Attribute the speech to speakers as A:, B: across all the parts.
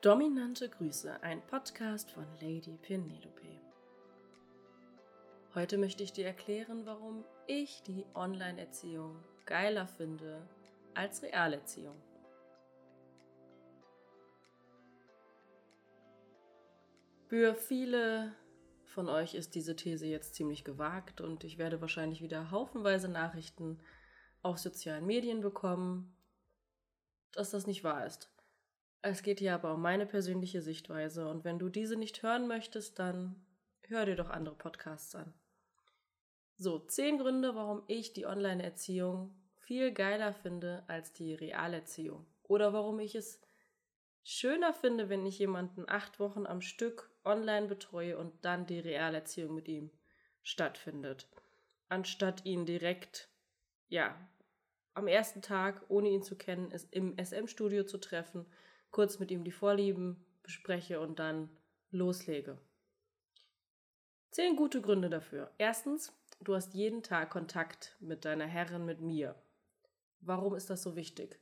A: Dominante Grüße, ein Podcast von Lady Penelope. Heute möchte ich dir erklären, warum ich die Online-Erziehung geiler finde als Realerziehung. Für viele von euch ist diese These jetzt ziemlich gewagt und ich werde wahrscheinlich wieder haufenweise Nachrichten auf sozialen Medien bekommen, dass das nicht wahr ist. Es geht hier aber um meine persönliche Sichtweise und wenn du diese nicht hören möchtest, dann hör dir doch andere Podcasts an. So, zehn Gründe, warum ich die Online-Erziehung viel geiler finde als die Realerziehung. Oder warum ich es schöner finde, wenn ich jemanden acht Wochen am Stück online betreue und dann die Realerziehung mit ihm stattfindet. Anstatt ihn direkt, ja, am ersten Tag, ohne ihn zu kennen, im SM-Studio zu treffen kurz mit ihm die Vorlieben bespreche und dann loslege. Zehn gute Gründe dafür. Erstens, du hast jeden Tag Kontakt mit deiner Herrin, mit mir. Warum ist das so wichtig?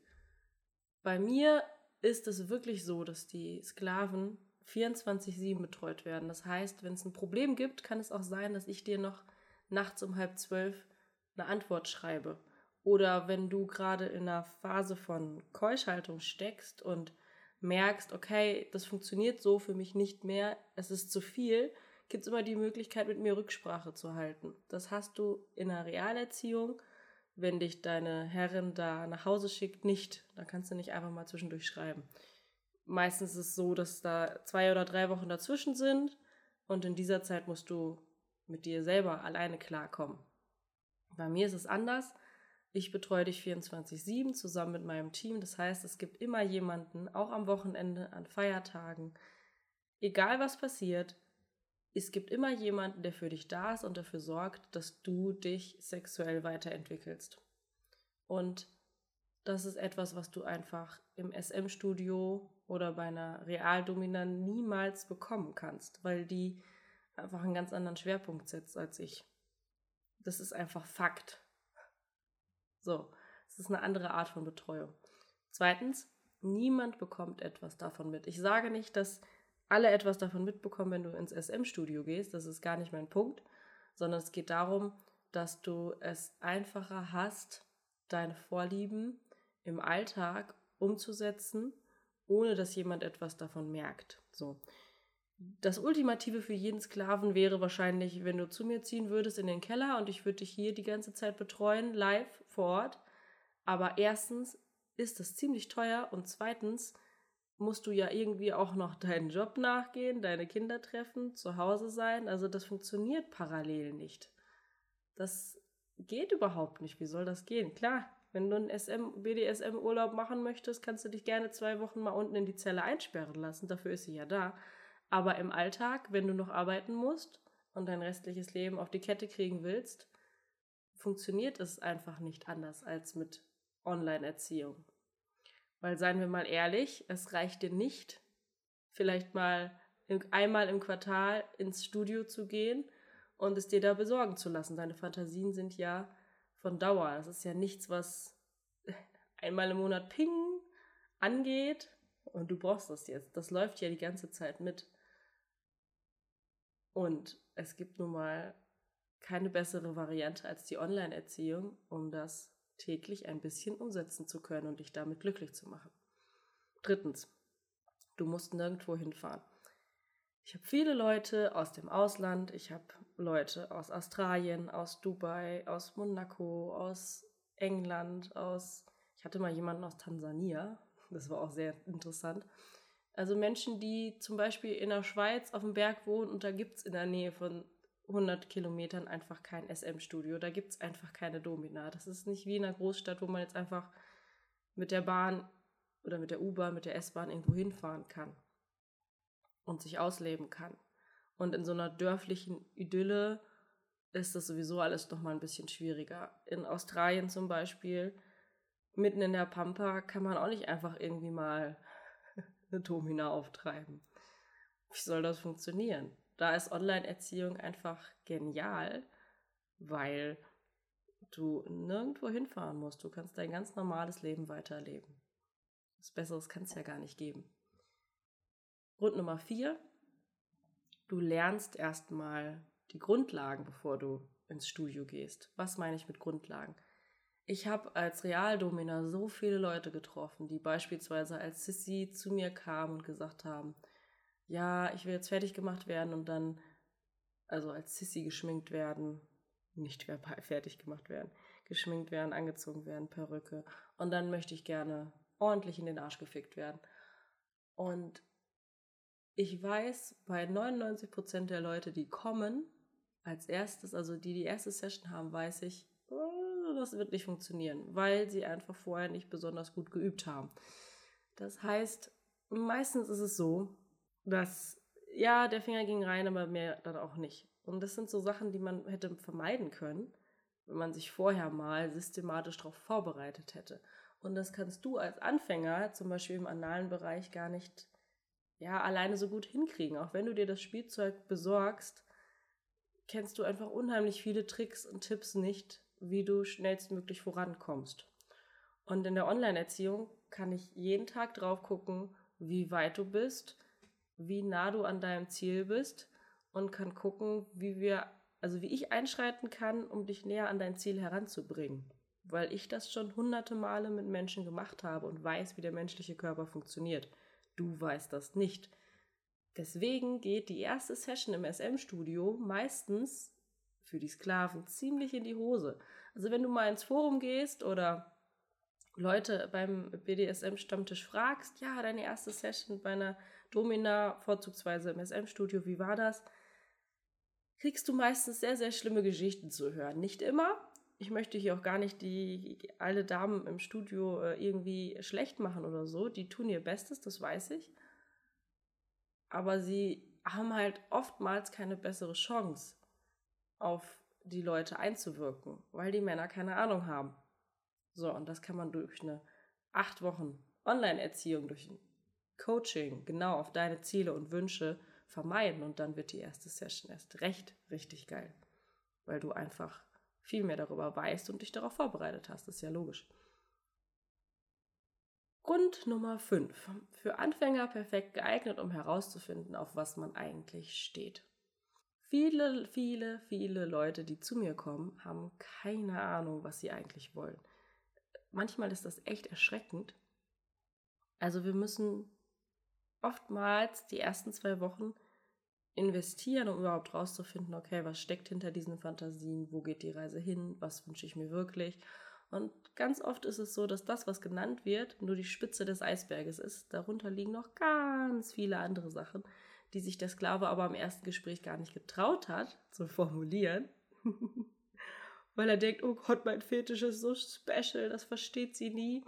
A: Bei mir ist es wirklich so, dass die Sklaven 24-7 betreut werden. Das heißt, wenn es ein Problem gibt, kann es auch sein, dass ich dir noch nachts um halb zwölf eine Antwort schreibe. Oder wenn du gerade in einer Phase von Keuschhaltung steckst und merkst, okay, das funktioniert so für mich nicht mehr, es ist zu viel, gibt es immer die Möglichkeit, mit mir Rücksprache zu halten. Das hast du in der Realerziehung, wenn dich deine Herrin da nach Hause schickt, nicht. Da kannst du nicht einfach mal zwischendurch schreiben. Meistens ist es so, dass da zwei oder drei Wochen dazwischen sind und in dieser Zeit musst du mit dir selber alleine klarkommen. Bei mir ist es anders. Ich betreue dich 24-7 zusammen mit meinem Team. Das heißt, es gibt immer jemanden, auch am Wochenende, an Feiertagen. Egal was passiert, es gibt immer jemanden, der für dich da ist und dafür sorgt, dass du dich sexuell weiterentwickelst. Und das ist etwas, was du einfach im SM-Studio oder bei einer Realdomina niemals bekommen kannst, weil die einfach einen ganz anderen Schwerpunkt setzt als ich. Das ist einfach Fakt. So, es ist eine andere Art von Betreuung. Zweitens, niemand bekommt etwas davon mit. Ich sage nicht, dass alle etwas davon mitbekommen, wenn du ins SM-Studio gehst. Das ist gar nicht mein Punkt, sondern es geht darum, dass du es einfacher hast, deine Vorlieben im Alltag umzusetzen, ohne dass jemand etwas davon merkt. So. Das Ultimative für jeden Sklaven wäre wahrscheinlich, wenn du zu mir ziehen würdest in den Keller und ich würde dich hier die ganze Zeit betreuen, live vor Ort. Aber erstens ist das ziemlich teuer und zweitens musst du ja irgendwie auch noch deinen Job nachgehen, deine Kinder treffen, zu Hause sein. Also das funktioniert parallel nicht. Das geht überhaupt nicht. Wie soll das gehen? Klar, wenn du einen SM, BDSM-Urlaub machen möchtest, kannst du dich gerne zwei Wochen mal unten in die Zelle einsperren lassen. Dafür ist sie ja da. Aber im Alltag, wenn du noch arbeiten musst und dein restliches Leben auf die Kette kriegen willst, funktioniert es einfach nicht anders als mit Online-Erziehung. Weil seien wir mal ehrlich, es reicht dir nicht, vielleicht mal einmal im Quartal ins Studio zu gehen und es dir da besorgen zu lassen. Deine Fantasien sind ja von Dauer. Das ist ja nichts, was einmal im Monat ping angeht und du brauchst das jetzt. Das läuft ja die ganze Zeit mit. Und es gibt nun mal keine bessere Variante als die Online-Erziehung, um das täglich ein bisschen umsetzen zu können und dich damit glücklich zu machen. Drittens, du musst nirgendwo hinfahren. Ich habe viele Leute aus dem Ausland, ich habe Leute aus Australien, aus Dubai, aus Monaco, aus England, aus, ich hatte mal jemanden aus Tansania, das war auch sehr interessant. Also Menschen, die zum Beispiel in der Schweiz auf dem Berg wohnen und da gibt es in der Nähe von 100 Kilometern einfach kein SM-Studio. Da gibt es einfach keine Domina. Das ist nicht wie in einer Großstadt, wo man jetzt einfach mit der Bahn oder mit der U-Bahn, mit der S-Bahn irgendwo hinfahren kann und sich ausleben kann. Und in so einer dörflichen Idylle ist das sowieso alles nochmal ein bisschen schwieriger. In Australien zum Beispiel, mitten in der Pampa, kann man auch nicht einfach irgendwie mal eine Domina auftreiben. Wie soll das funktionieren? Da ist Online-Erziehung einfach genial, weil du nirgendwo hinfahren musst. Du kannst dein ganz normales Leben weiterleben. Was Besseres kann es ja gar nicht geben. Grund Nummer vier, du lernst erstmal die Grundlagen, bevor du ins Studio gehst. Was meine ich mit Grundlagen? Ich habe als Realdomina so viele Leute getroffen, die beispielsweise als Sissy zu mir kamen und gesagt haben, ja, ich will jetzt fertig gemacht werden und dann, also als Sissy geschminkt werden, nicht verbal fertig gemacht werden, geschminkt werden, angezogen werden, Perücke. Und dann möchte ich gerne ordentlich in den Arsch gefickt werden. Und ich weiß, bei 99% der Leute, die kommen, als erstes, also die die erste Session haben, weiß ich, oh, das wird nicht funktionieren, weil sie einfach vorher nicht besonders gut geübt haben. Das heißt, meistens ist es so, dass ja, der Finger ging rein, aber mehr dann auch nicht. Und das sind so Sachen, die man hätte vermeiden können, wenn man sich vorher mal systematisch darauf vorbereitet hätte. Und das kannst du als Anfänger, zum Beispiel im analen Bereich, gar nicht ja, alleine so gut hinkriegen. Auch wenn du dir das Spielzeug besorgst, kennst du einfach unheimlich viele Tricks und Tipps nicht, wie du schnellstmöglich vorankommst. Und in der Online-Erziehung kann ich jeden Tag drauf gucken, wie weit du bist, wie nah du an deinem Ziel bist und kann gucken, wie wir, also wie ich einschreiten kann, um dich näher an dein Ziel heranzubringen. Weil ich das schon hunderte Male mit Menschen gemacht habe und weiß, wie der menschliche Körper funktioniert. Du weißt das nicht. Deswegen geht die erste Session im SM-Studio meistens für die Sklaven ziemlich in die Hose. Also wenn du mal ins Forum gehst oder Leute beim BDSM-Stammtisch fragst, ja, deine erste Session bei einer Domina, vorzugsweise im SM-Studio, wie war das? Kriegst du meistens sehr, sehr schlimme Geschichten zu hören. Nicht immer. Ich möchte hier auch gar nicht die alle Damen im Studio äh, irgendwie schlecht machen oder so. Die tun ihr Bestes, das weiß ich aber sie haben halt oftmals keine bessere Chance, auf die Leute einzuwirken, weil die Männer keine Ahnung haben. So, und das kann man durch eine acht Wochen Online-Erziehung, durch ein Coaching genau auf deine Ziele und Wünsche vermeiden und dann wird die erste Session erst recht richtig geil, weil du einfach viel mehr darüber weißt und dich darauf vorbereitet hast. Das ist ja logisch. Grund Nummer 5. Für Anfänger perfekt geeignet, um herauszufinden, auf was man eigentlich steht. Viele, viele, viele Leute, die zu mir kommen, haben keine Ahnung, was sie eigentlich wollen. Manchmal ist das echt erschreckend. Also wir müssen oftmals die ersten zwei Wochen investieren, um überhaupt herauszufinden, okay, was steckt hinter diesen Fantasien, wo geht die Reise hin, was wünsche ich mir wirklich und ganz oft ist es so, dass das, was genannt wird, nur die Spitze des Eisberges ist. Darunter liegen noch ganz viele andere Sachen, die sich der Sklave aber im ersten Gespräch gar nicht getraut hat zu formulieren. Weil er denkt, oh Gott, mein Fetisch ist so special, das versteht sie nie.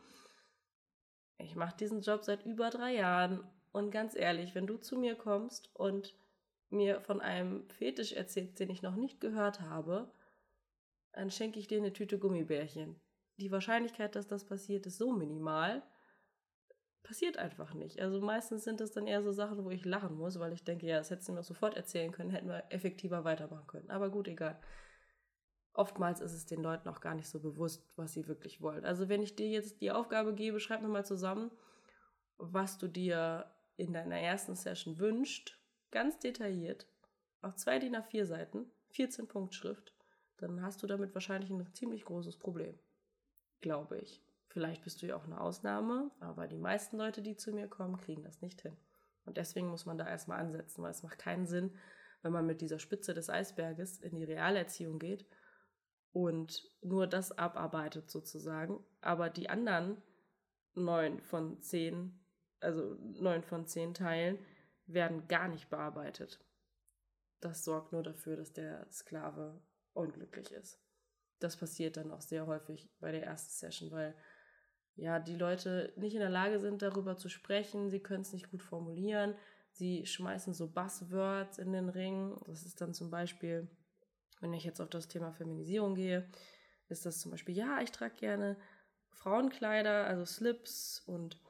A: Ich mache diesen Job seit über drei Jahren und ganz ehrlich, wenn du zu mir kommst und mir von einem Fetisch erzählst, den ich noch nicht gehört habe, dann schenke ich dir eine Tüte Gummibärchen die Wahrscheinlichkeit, dass das passiert, ist so minimal. Passiert einfach nicht. Also meistens sind das dann eher so Sachen, wo ich lachen muss, weil ich denke, ja, das hättest du mir sofort erzählen können, hätten wir effektiver weitermachen können. Aber gut, egal. Oftmals ist es den Leuten auch gar nicht so bewusst, was sie wirklich wollen. Also wenn ich dir jetzt die Aufgabe gebe, schreib mir mal zusammen, was du dir in deiner ersten Session wünscht, ganz detailliert, auf zwei DIN A4 Seiten, 14 Punkt Schrift, dann hast du damit wahrscheinlich ein ziemlich großes Problem glaube ich. Vielleicht bist du ja auch eine Ausnahme, aber die meisten Leute, die zu mir kommen, kriegen das nicht hin. Und deswegen muss man da erstmal ansetzen, weil es macht keinen Sinn, wenn man mit dieser Spitze des Eisberges in die Realerziehung geht und nur das abarbeitet sozusagen, aber die anderen neun von zehn, also neun von zehn Teilen werden gar nicht bearbeitet. Das sorgt nur dafür, dass der Sklave unglücklich ist das passiert dann auch sehr häufig bei der ersten Session, weil ja die Leute nicht in der Lage sind, darüber zu sprechen, sie können es nicht gut formulieren, sie schmeißen so Buzzwords in den Ring. Das ist dann zum Beispiel, wenn ich jetzt auf das Thema Feminisierung gehe, ist das zum Beispiel, ja, ich trage gerne Frauenkleider, also Slips und,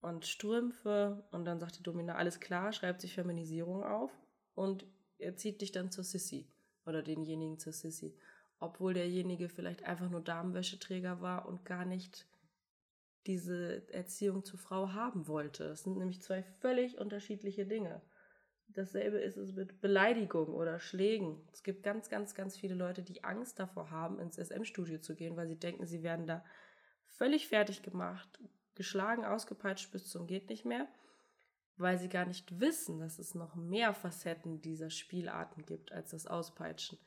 A: und Strümpfe. Und dann sagt die Domina, alles klar, schreibt sich Feminisierung auf und er zieht dich dann zur Sissy oder denjenigen zur Sissy obwohl derjenige vielleicht einfach nur Damenwäscheträger war und gar nicht diese Erziehung zur Frau haben wollte. Das sind nämlich zwei völlig unterschiedliche Dinge. Dasselbe ist es mit Beleidigung oder Schlägen. Es gibt ganz, ganz, ganz viele Leute, die Angst davor haben, ins SM-Studio zu gehen, weil sie denken, sie werden da völlig fertig gemacht, geschlagen, ausgepeitscht bis zum geht nicht mehr, weil sie gar nicht wissen, dass es noch mehr Facetten dieser Spielarten gibt als das Auspeitschen.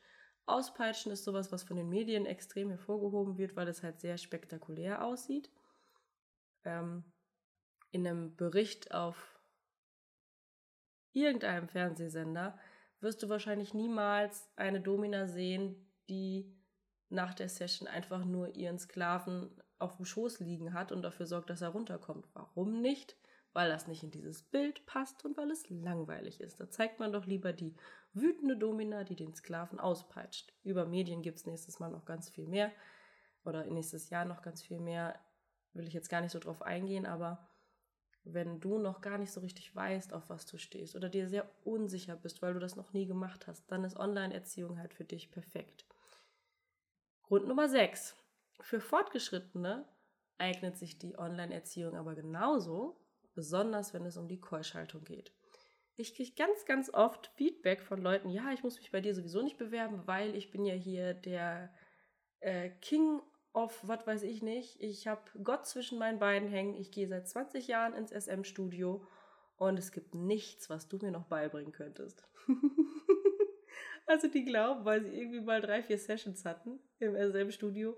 A: Auspeitschen ist sowas, was von den Medien extrem hervorgehoben wird, weil es halt sehr spektakulär aussieht. Ähm, in einem Bericht auf irgendeinem Fernsehsender wirst du wahrscheinlich niemals eine Domina sehen, die nach der Session einfach nur ihren Sklaven auf dem Schoß liegen hat und dafür sorgt, dass er runterkommt. Warum nicht? Weil das nicht in dieses Bild passt und weil es langweilig ist. Da zeigt man doch lieber die wütende Domina, die den Sklaven auspeitscht. Über Medien gibt es nächstes Mal noch ganz viel mehr oder nächstes Jahr noch ganz viel mehr. Will ich jetzt gar nicht so drauf eingehen, aber wenn du noch gar nicht so richtig weißt, auf was du stehst oder dir sehr unsicher bist, weil du das noch nie gemacht hast, dann ist Online-Erziehung halt für dich perfekt. Grund Nummer 6. Für Fortgeschrittene eignet sich die Online-Erziehung aber genauso, besonders wenn es um die Keuschhaltung geht. Ich kriege ganz, ganz oft Feedback von Leuten, ja, ich muss mich bei dir sowieso nicht bewerben, weil ich bin ja hier der äh, King of was weiß ich nicht. Ich habe Gott zwischen meinen Beinen hängen. Ich gehe seit 20 Jahren ins SM-Studio und es gibt nichts, was du mir noch beibringen könntest. also die glauben, weil sie irgendwie mal drei, vier Sessions hatten im SM-Studio,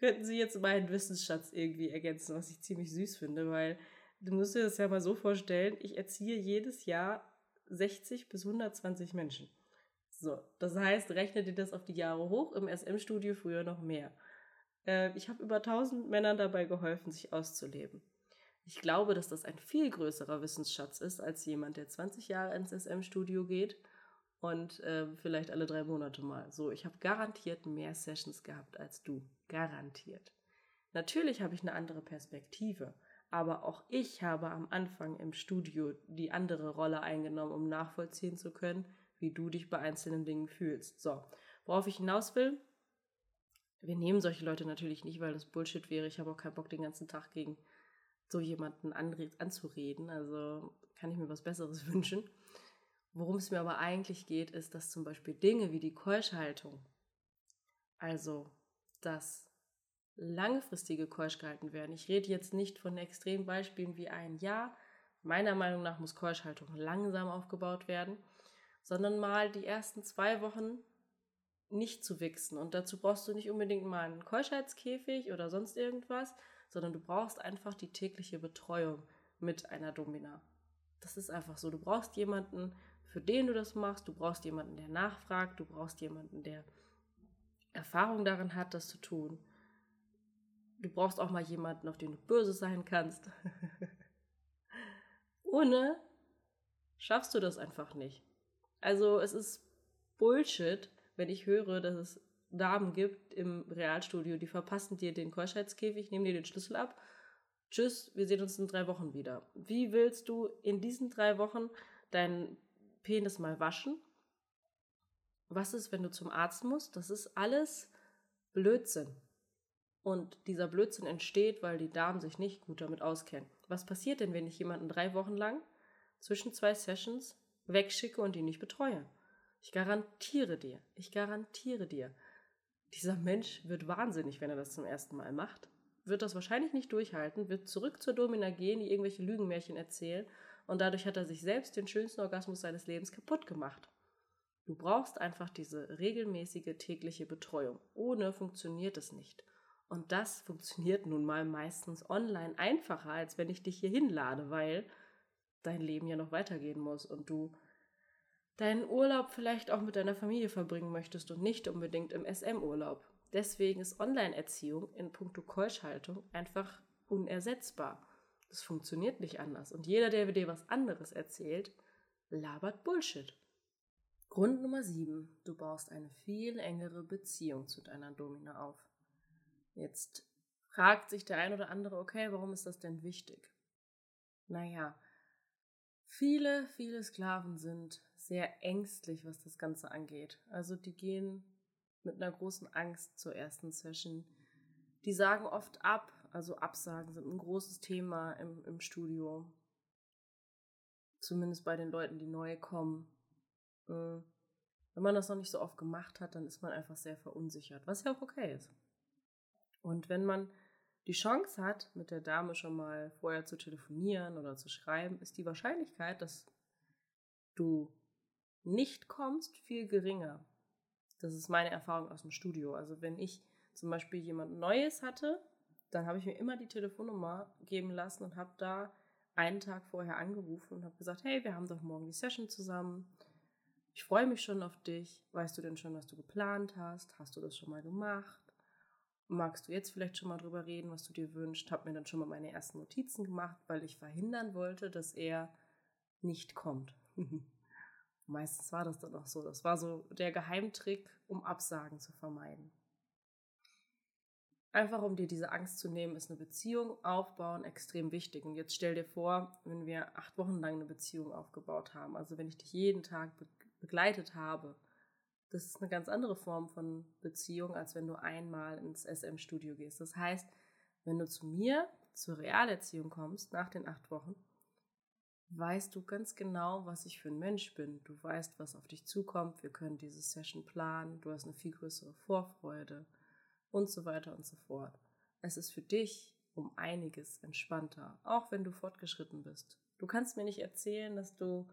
A: könnten sie jetzt meinen Wissensschatz irgendwie ergänzen, was ich ziemlich süß finde, weil du musst dir das ja mal so vorstellen, ich erziehe jedes Jahr 60 bis 120 Menschen. So, das heißt, rechne dir das auf die Jahre hoch, im SM-Studio früher noch mehr. Äh, ich habe über 1000 Männern dabei geholfen, sich auszuleben. Ich glaube, dass das ein viel größerer Wissensschatz ist, als jemand, der 20 Jahre ins SM-Studio geht und äh, vielleicht alle drei Monate mal. So, ich habe garantiert mehr Sessions gehabt als du. Garantiert. Natürlich habe ich eine andere Perspektive, aber auch ich habe am Anfang im Studio die andere Rolle eingenommen, um nachvollziehen zu können, wie du dich bei einzelnen Dingen fühlst. So, worauf ich hinaus will, wir nehmen solche Leute natürlich nicht, weil das Bullshit wäre. Ich habe auch keinen Bock, den ganzen Tag gegen so jemanden anzureden. Also kann ich mir was Besseres wünschen. Worum es mir aber eigentlich geht, ist, dass zum Beispiel Dinge wie die Keuschhaltung, also dass langfristige Keusch gehalten werden. Ich rede jetzt nicht von extremen Beispielen wie ein Jahr. Meiner Meinung nach muss Keuschhaltung langsam aufgebaut werden, sondern mal die ersten zwei Wochen nicht zu wichsen. Und dazu brauchst du nicht unbedingt mal einen Keuschheitskäfig oder sonst irgendwas, sondern du brauchst einfach die tägliche Betreuung mit einer Domina. Das ist einfach so. Du brauchst jemanden, für den du das machst. Du brauchst jemanden, der nachfragt. Du brauchst jemanden, der Erfahrung darin hat, das zu tun. Du brauchst auch mal jemanden, auf den du böse sein kannst. Ohne schaffst du das einfach nicht. Also es ist Bullshit, wenn ich höre, dass es Damen gibt im Realstudio, die verpassen dir den Keuschheitskäfig, nehmen dir den Schlüssel ab. Tschüss, wir sehen uns in drei Wochen wieder. Wie willst du in diesen drei Wochen deinen Penis mal waschen? Was ist, wenn du zum Arzt musst? Das ist alles Blödsinn. Und dieser Blödsinn entsteht, weil die Damen sich nicht gut damit auskennen. Was passiert denn, wenn ich jemanden drei Wochen lang zwischen zwei Sessions wegschicke und ihn nicht betreue? Ich garantiere dir, ich garantiere dir, dieser Mensch wird wahnsinnig, wenn er das zum ersten Mal macht, wird das wahrscheinlich nicht durchhalten, wird zurück zur Domina gehen, die irgendwelche Lügenmärchen erzählen und dadurch hat er sich selbst den schönsten Orgasmus seines Lebens kaputt gemacht. Du brauchst einfach diese regelmäßige tägliche Betreuung. Ohne funktioniert es nicht. Und das funktioniert nun mal meistens online einfacher, als wenn ich dich hier hinlade, weil dein Leben ja noch weitergehen muss und du deinen Urlaub vielleicht auch mit deiner Familie verbringen möchtest und nicht unbedingt im SM-Urlaub. Deswegen ist Online-Erziehung in puncto Keuschhaltung einfach unersetzbar. Das funktioniert nicht anders. Und jeder, der dir was anderes erzählt, labert Bullshit. Grund Nummer 7. Du baust eine viel engere Beziehung zu deiner Domina auf. Jetzt fragt sich der ein oder andere, okay, warum ist das denn wichtig? Naja, viele, viele Sklaven sind sehr ängstlich, was das Ganze angeht. Also die gehen mit einer großen Angst zur ersten Session. Die sagen oft ab, Also Absagen sind ein großes Thema im, im Studio. Zumindest bei den Leuten, die neu kommen. Äh, wenn man das noch nicht so oft gemacht hat, dann ist man einfach sehr verunsichert, was ja auch okay ist. Und wenn man die Chance hat, mit der Dame schon mal vorher zu telefonieren oder zu schreiben, ist die Wahrscheinlichkeit, dass du nicht kommst, viel geringer. Das ist meine Erfahrung aus dem Studio. Also wenn ich zum Beispiel jemand Neues hatte, dann habe ich mir immer die Telefonnummer geben lassen und habe da einen Tag vorher angerufen und habe gesagt, hey, wir haben doch morgen die Session zusammen. Ich freue mich schon auf dich. Weißt du denn schon, was du geplant hast? Hast du das schon mal gemacht? Magst du jetzt vielleicht schon mal drüber reden, was du dir wünschst? Habe mir dann schon mal meine ersten Notizen gemacht, weil ich verhindern wollte, dass er nicht kommt. Meistens war das dann auch so. Das war so der Geheimtrick, um Absagen zu vermeiden. Einfach um dir diese Angst zu nehmen, ist eine Beziehung aufbauen extrem wichtig. Und jetzt stell dir vor, wenn wir acht Wochen lang eine Beziehung aufgebaut haben, also wenn ich dich jeden Tag be begleitet habe, das ist eine ganz andere Form von Beziehung, als wenn du einmal ins SM-Studio gehst. Das heißt, wenn du zu mir zur Realerziehung kommst nach den acht Wochen, weißt du ganz genau, was ich für ein Mensch bin. Du weißt, was auf dich zukommt. Wir können diese Session planen. Du hast eine viel größere Vorfreude und so weiter und so fort. Es ist für dich um einiges entspannter, auch wenn du fortgeschritten bist. Du kannst mir nicht erzählen, dass du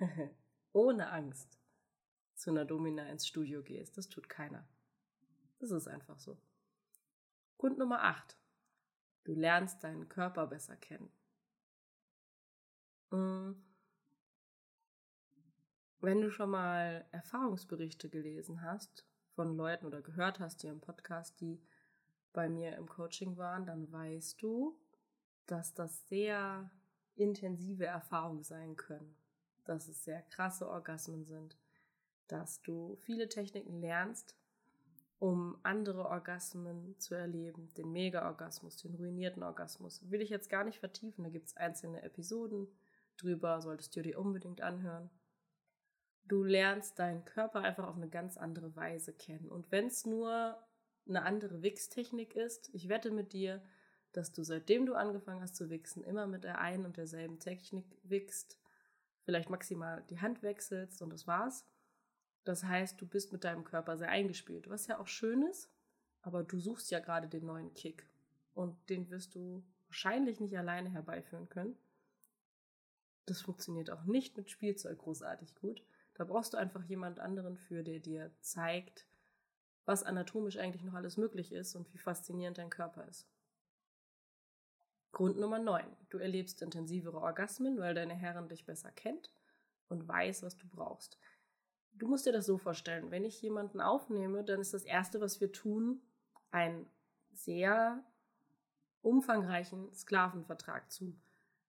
A: ohne Angst zu einer Domina ins Studio gehst. Das tut keiner. Das ist einfach so. Grund Nummer 8. Du lernst deinen Körper besser kennen. Mm. Wenn du schon mal Erfahrungsberichte gelesen hast von Leuten oder gehört hast hier im Podcast, die bei mir im Coaching waren, dann weißt du, dass das sehr intensive Erfahrungen sein können, dass es sehr krasse Orgasmen sind, dass du viele Techniken lernst, um andere Orgasmen zu erleben, den Mega-Orgasmus, den ruinierten Orgasmus. Will ich jetzt gar nicht vertiefen, da gibt es einzelne Episoden drüber, solltest du dir unbedingt anhören. Du lernst deinen Körper einfach auf eine ganz andere Weise kennen. Und wenn es nur eine andere Wichstechnik ist, ich wette mit dir, dass du seitdem du angefangen hast zu wichsen, immer mit der einen und derselben Technik wichst, vielleicht maximal die Hand wechselst und das war's. Das heißt, du bist mit deinem Körper sehr eingespielt, was ja auch schön ist, aber du suchst ja gerade den neuen Kick und den wirst du wahrscheinlich nicht alleine herbeiführen können. Das funktioniert auch nicht mit Spielzeug großartig gut. Da brauchst du einfach jemand anderen für, der dir zeigt, was anatomisch eigentlich noch alles möglich ist und wie faszinierend dein Körper ist. Grund Nummer 9. Du erlebst intensivere Orgasmen, weil deine Herrin dich besser kennt und weiß, was du brauchst. Du musst dir das so vorstellen, wenn ich jemanden aufnehme, dann ist das Erste, was wir tun, einen sehr umfangreichen Sklavenvertrag zu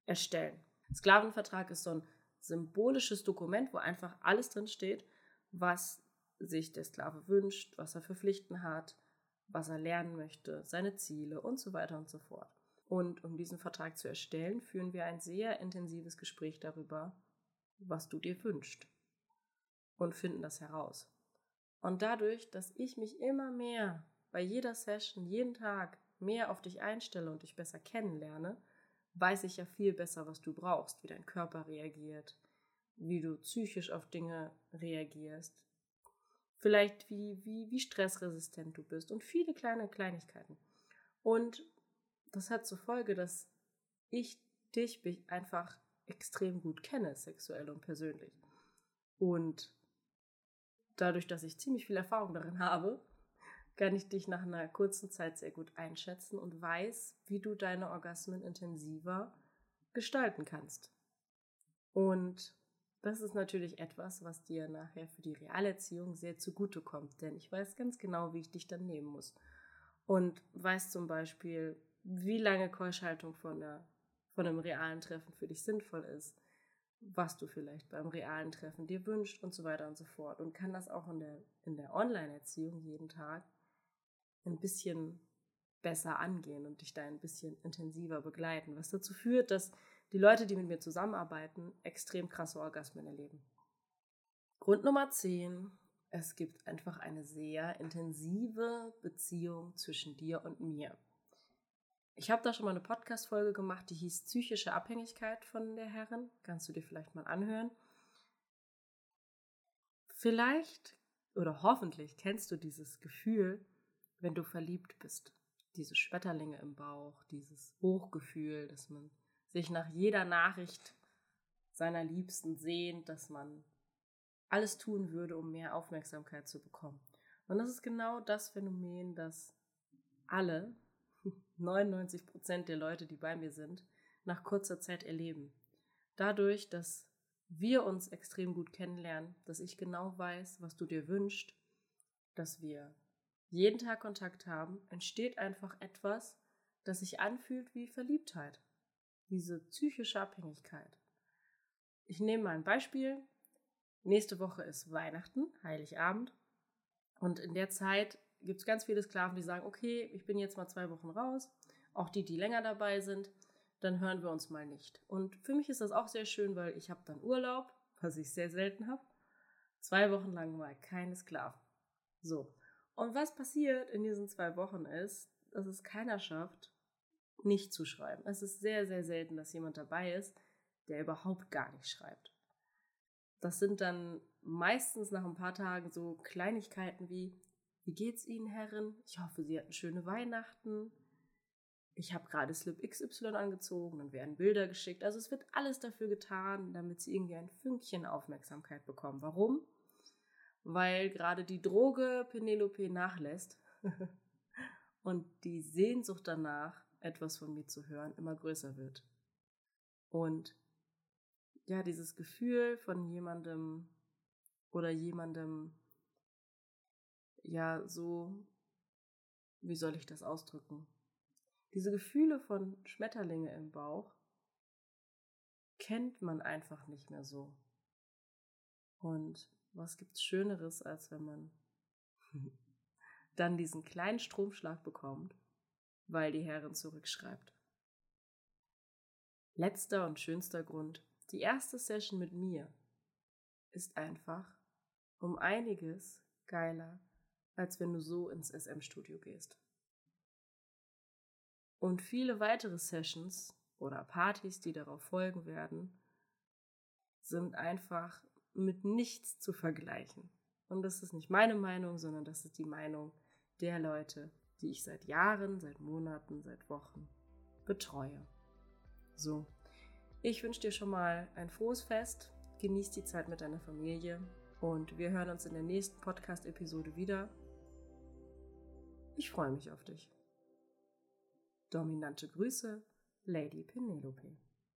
A: erstellen. Sklavenvertrag ist so ein symbolisches Dokument, wo einfach alles drin steht, was sich der Sklave wünscht, was er für Pflichten hat, was er lernen möchte, seine Ziele und so weiter und so fort. Und um diesen Vertrag zu erstellen, führen wir ein sehr intensives Gespräch darüber, was du dir wünschst und finden das heraus. Und dadurch, dass ich mich immer mehr bei jeder Session, jeden Tag mehr auf dich einstelle und dich besser kennenlerne, weiß ich ja viel besser, was du brauchst, wie dein Körper reagiert, wie du psychisch auf Dinge reagierst, vielleicht wie, wie, wie stressresistent du bist und viele kleine Kleinigkeiten. Und das hat zur Folge, dass ich dich einfach extrem gut kenne, sexuell und persönlich. Und dadurch, dass ich ziemlich viel Erfahrung darin habe, kann ich dich nach einer kurzen Zeit sehr gut einschätzen und weiß, wie du deine Orgasmen intensiver gestalten kannst. Und das ist natürlich etwas, was dir nachher für die Realerziehung sehr zugutekommt, denn ich weiß ganz genau, wie ich dich dann nehmen muss. Und weiß zum Beispiel, wie lange Keuschhaltung von, einer, von einem realen Treffen für dich sinnvoll ist, was du vielleicht beim realen Treffen dir wünschst und so weiter und so fort. Und kann das auch in der, in der Online-Erziehung jeden Tag ein bisschen besser angehen und dich da ein bisschen intensiver begleiten, was dazu führt, dass die Leute, die mit mir zusammenarbeiten, extrem krasse Orgasmen erleben. Grund Nummer 10. Es gibt einfach eine sehr intensive Beziehung zwischen dir und mir. Ich habe da schon mal eine Podcast-Folge gemacht, die hieß Psychische Abhängigkeit von der Herren. Kannst du dir vielleicht mal anhören. Vielleicht oder hoffentlich kennst du dieses Gefühl, wenn du verliebt bist. Diese Schmetterlinge im Bauch, dieses Hochgefühl, dass man sich nach jeder Nachricht seiner Liebsten sehnt, dass man alles tun würde, um mehr Aufmerksamkeit zu bekommen. Und das ist genau das Phänomen, das alle, 99 Prozent der Leute, die bei mir sind, nach kurzer Zeit erleben. Dadurch, dass wir uns extrem gut kennenlernen, dass ich genau weiß, was du dir wünschst, dass wir jeden Tag Kontakt haben, entsteht einfach etwas, das sich anfühlt wie Verliebtheit. Diese psychische Abhängigkeit. Ich nehme mal ein Beispiel. Nächste Woche ist Weihnachten, Heiligabend. Und in der Zeit gibt es ganz viele Sklaven, die sagen, okay, ich bin jetzt mal zwei Wochen raus. Auch die, die länger dabei sind, dann hören wir uns mal nicht. Und für mich ist das auch sehr schön, weil ich habe dann Urlaub, was ich sehr selten habe. Zwei Wochen lang mal keine Sklaven. So. Und was passiert in diesen zwei Wochen ist, dass es keiner schafft, nicht zu schreiben. Es ist sehr, sehr selten, dass jemand dabei ist, der überhaupt gar nicht schreibt. Das sind dann meistens nach ein paar Tagen so Kleinigkeiten wie, wie geht's Ihnen, Herren? Ich hoffe, Sie hatten schöne Weihnachten. Ich habe gerade Slip XY angezogen, dann werden Bilder geschickt. Also es wird alles dafür getan, damit sie irgendwie ein Fünkchen Aufmerksamkeit bekommen. Warum? Weil gerade die Droge Penelope nachlässt und die Sehnsucht danach, etwas von mir zu hören, immer größer wird. Und ja, dieses Gefühl von jemandem oder jemandem, ja, so, wie soll ich das ausdrücken? Diese Gefühle von Schmetterlinge im Bauch kennt man einfach nicht mehr so. Und was gibt's Schöneres, als wenn man dann diesen kleinen Stromschlag bekommt, weil die Herrin zurückschreibt. Letzter und schönster Grund, die erste Session mit mir ist einfach um einiges geiler, als wenn du so ins SM-Studio gehst. Und viele weitere Sessions oder Partys, die darauf folgen werden, sind einfach mit nichts zu vergleichen. Und das ist nicht meine Meinung, sondern das ist die Meinung der Leute, die ich seit Jahren, seit Monaten, seit Wochen betreue. So, ich wünsche dir schon mal ein frohes Fest, genieß die Zeit mit deiner Familie und wir hören uns in der nächsten Podcast-Episode wieder. Ich freue mich auf dich. Dominante Grüße, Lady Penelope.